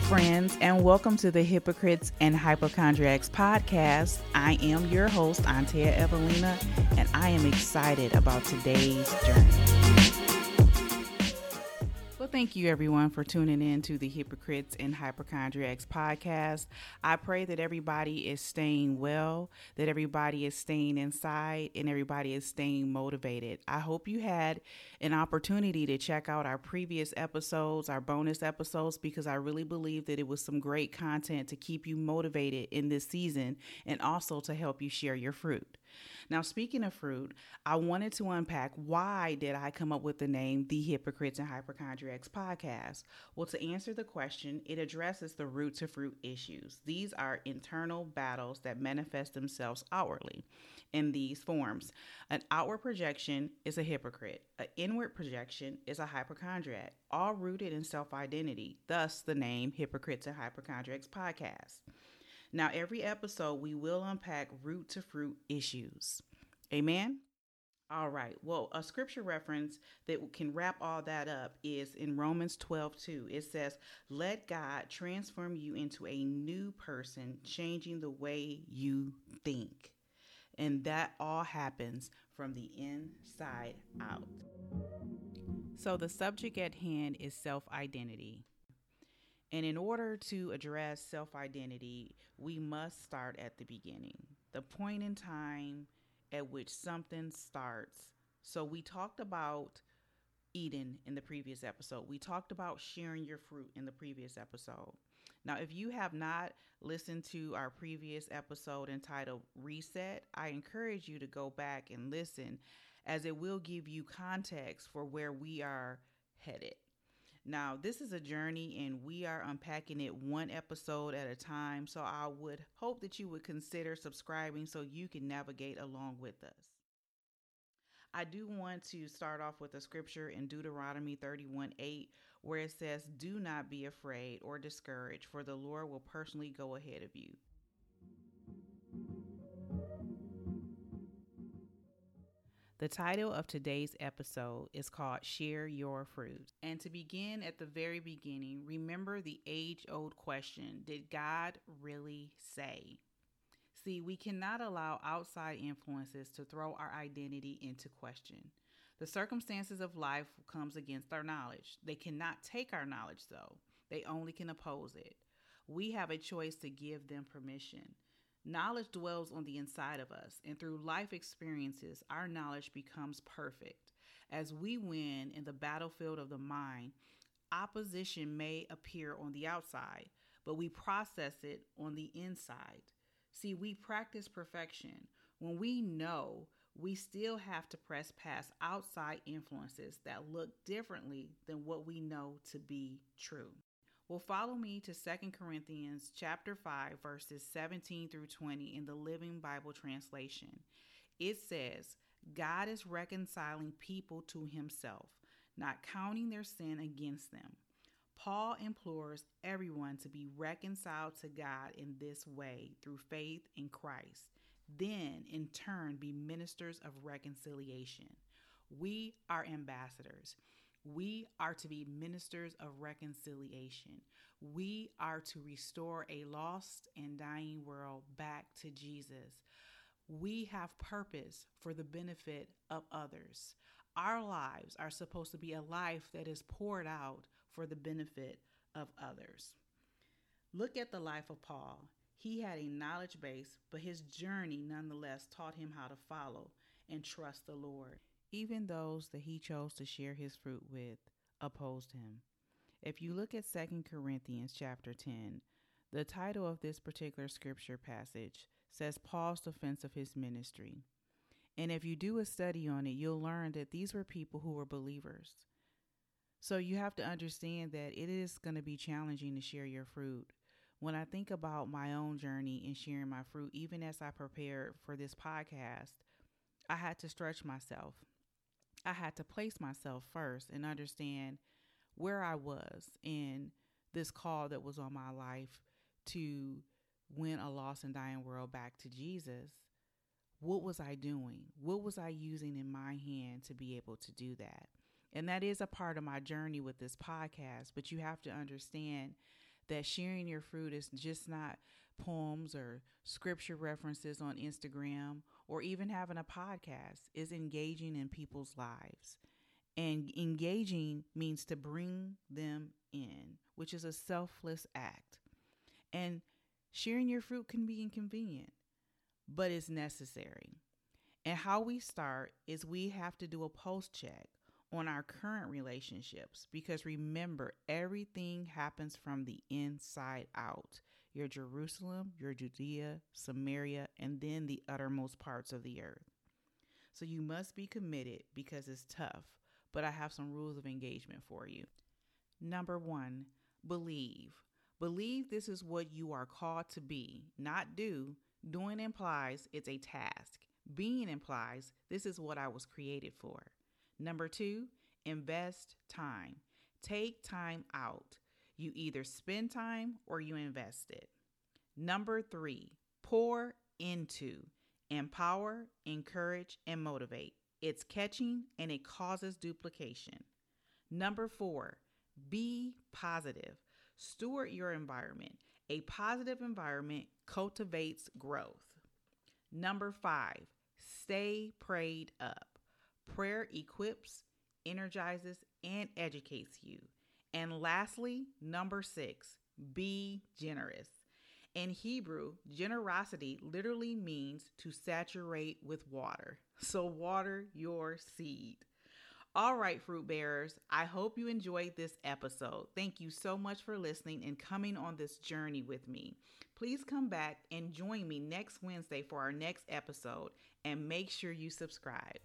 Friends, and welcome to the Hypocrites and Hypochondriacs podcast. I am your host, Antea Evelina, and I am excited about today's journey. Well, thank you everyone for tuning in to the Hypocrites and Hypochondriacs podcast. I pray that everybody is staying well, that everybody is staying inside, and everybody is staying motivated. I hope you had an opportunity to check out our previous episodes, our bonus episodes, because I really believe that it was some great content to keep you motivated in this season and also to help you share your fruit. Now, speaking of fruit, I wanted to unpack why did I come up with the name The Hypocrites and Hypochondriacs podcast? Well, to answer the question, it addresses the root to fruit issues. These are internal battles that manifest themselves outwardly in these forms. An outward projection is a hypocrite. An inward projection is a hypochondriac, all rooted in self-identity. Thus, the name Hypocrites and Hypochondriacs podcast. Now, every episode, we will unpack root to fruit issues. Amen. All right. Well, a scripture reference that can wrap all that up is in Romans 12 2. It says, Let God transform you into a new person, changing the way you think. And that all happens from the inside out. So, the subject at hand is self identity. And in order to address self identity, we must start at the beginning, the point in time at which something starts. So, we talked about Eden in the previous episode. We talked about sharing your fruit in the previous episode. Now, if you have not listened to our previous episode entitled Reset, I encourage you to go back and listen as it will give you context for where we are headed. Now, this is a journey and we are unpacking it one episode at a time. So I would hope that you would consider subscribing so you can navigate along with us. I do want to start off with a scripture in Deuteronomy 31 8, where it says, Do not be afraid or discouraged, for the Lord will personally go ahead of you. The title of today's episode is called Share Your Fruit. And to begin at the very beginning, remember the age old question Did God really say? See, we cannot allow outside influences to throw our identity into question. The circumstances of life comes against our knowledge. They cannot take our knowledge though. They only can oppose it. We have a choice to give them permission. Knowledge dwells on the inside of us, and through life experiences, our knowledge becomes perfect. As we win in the battlefield of the mind, opposition may appear on the outside, but we process it on the inside. See, we practice perfection. When we know, we still have to press past outside influences that look differently than what we know to be true. Well, follow me to 2 Corinthians chapter 5 verses 17 through 20 in the Living Bible translation. It says, God is reconciling people to himself, not counting their sin against them. Paul implores everyone to be reconciled to God in this way through faith in Christ, then in turn be ministers of reconciliation. We are ambassadors. We are to be ministers of reconciliation. We are to restore a lost and dying world back to Jesus. We have purpose for the benefit of others. Our lives are supposed to be a life that is poured out for the benefit of others. Look at the life of Paul. He had a knowledge base, but his journey nonetheless taught him how to follow and trust the Lord. Even those that he chose to share his fruit with opposed him. If you look at 2 Corinthians chapter 10, the title of this particular scripture passage says Paul's defense of his ministry. And if you do a study on it, you'll learn that these were people who were believers. So you have to understand that it is going to be challenging to share your fruit. When I think about my own journey in sharing my fruit, even as I prepared for this podcast, I had to stretch myself. I had to place myself first and understand where I was in this call that was on my life to win a lost and dying world back to Jesus. What was I doing? What was I using in my hand to be able to do that? And that is a part of my journey with this podcast, but you have to understand that sharing your fruit is just not poems or scripture references on Instagram or even having a podcast, is engaging in people's lives. And engaging means to bring them in, which is a selfless act. And sharing your fruit can be inconvenient, but it's necessary. And how we start is we have to do a pulse check on our current relationships because remember, everything happens from the inside out your Jerusalem, your Judea, Samaria, and then the uttermost parts of the earth. So you must be committed because it's tough but I have some rules of engagement for you. Number one, believe. Believe this is what you are called to be, not do. Doing implies it's a task. Being implies this is what I was created for. Number two, invest time. Take time out. You either spend time or you invest it. Number three, pour into. Empower, encourage, and motivate. It's catching and it causes duplication. Number four, be positive. Steward your environment. A positive environment cultivates growth. Number five, stay prayed up. Prayer equips, energizes, and educates you. And lastly, number six, be generous. In Hebrew, generosity literally means to saturate with water. So, water your seed. All right, fruit bearers, I hope you enjoyed this episode. Thank you so much for listening and coming on this journey with me. Please come back and join me next Wednesday for our next episode and make sure you subscribe.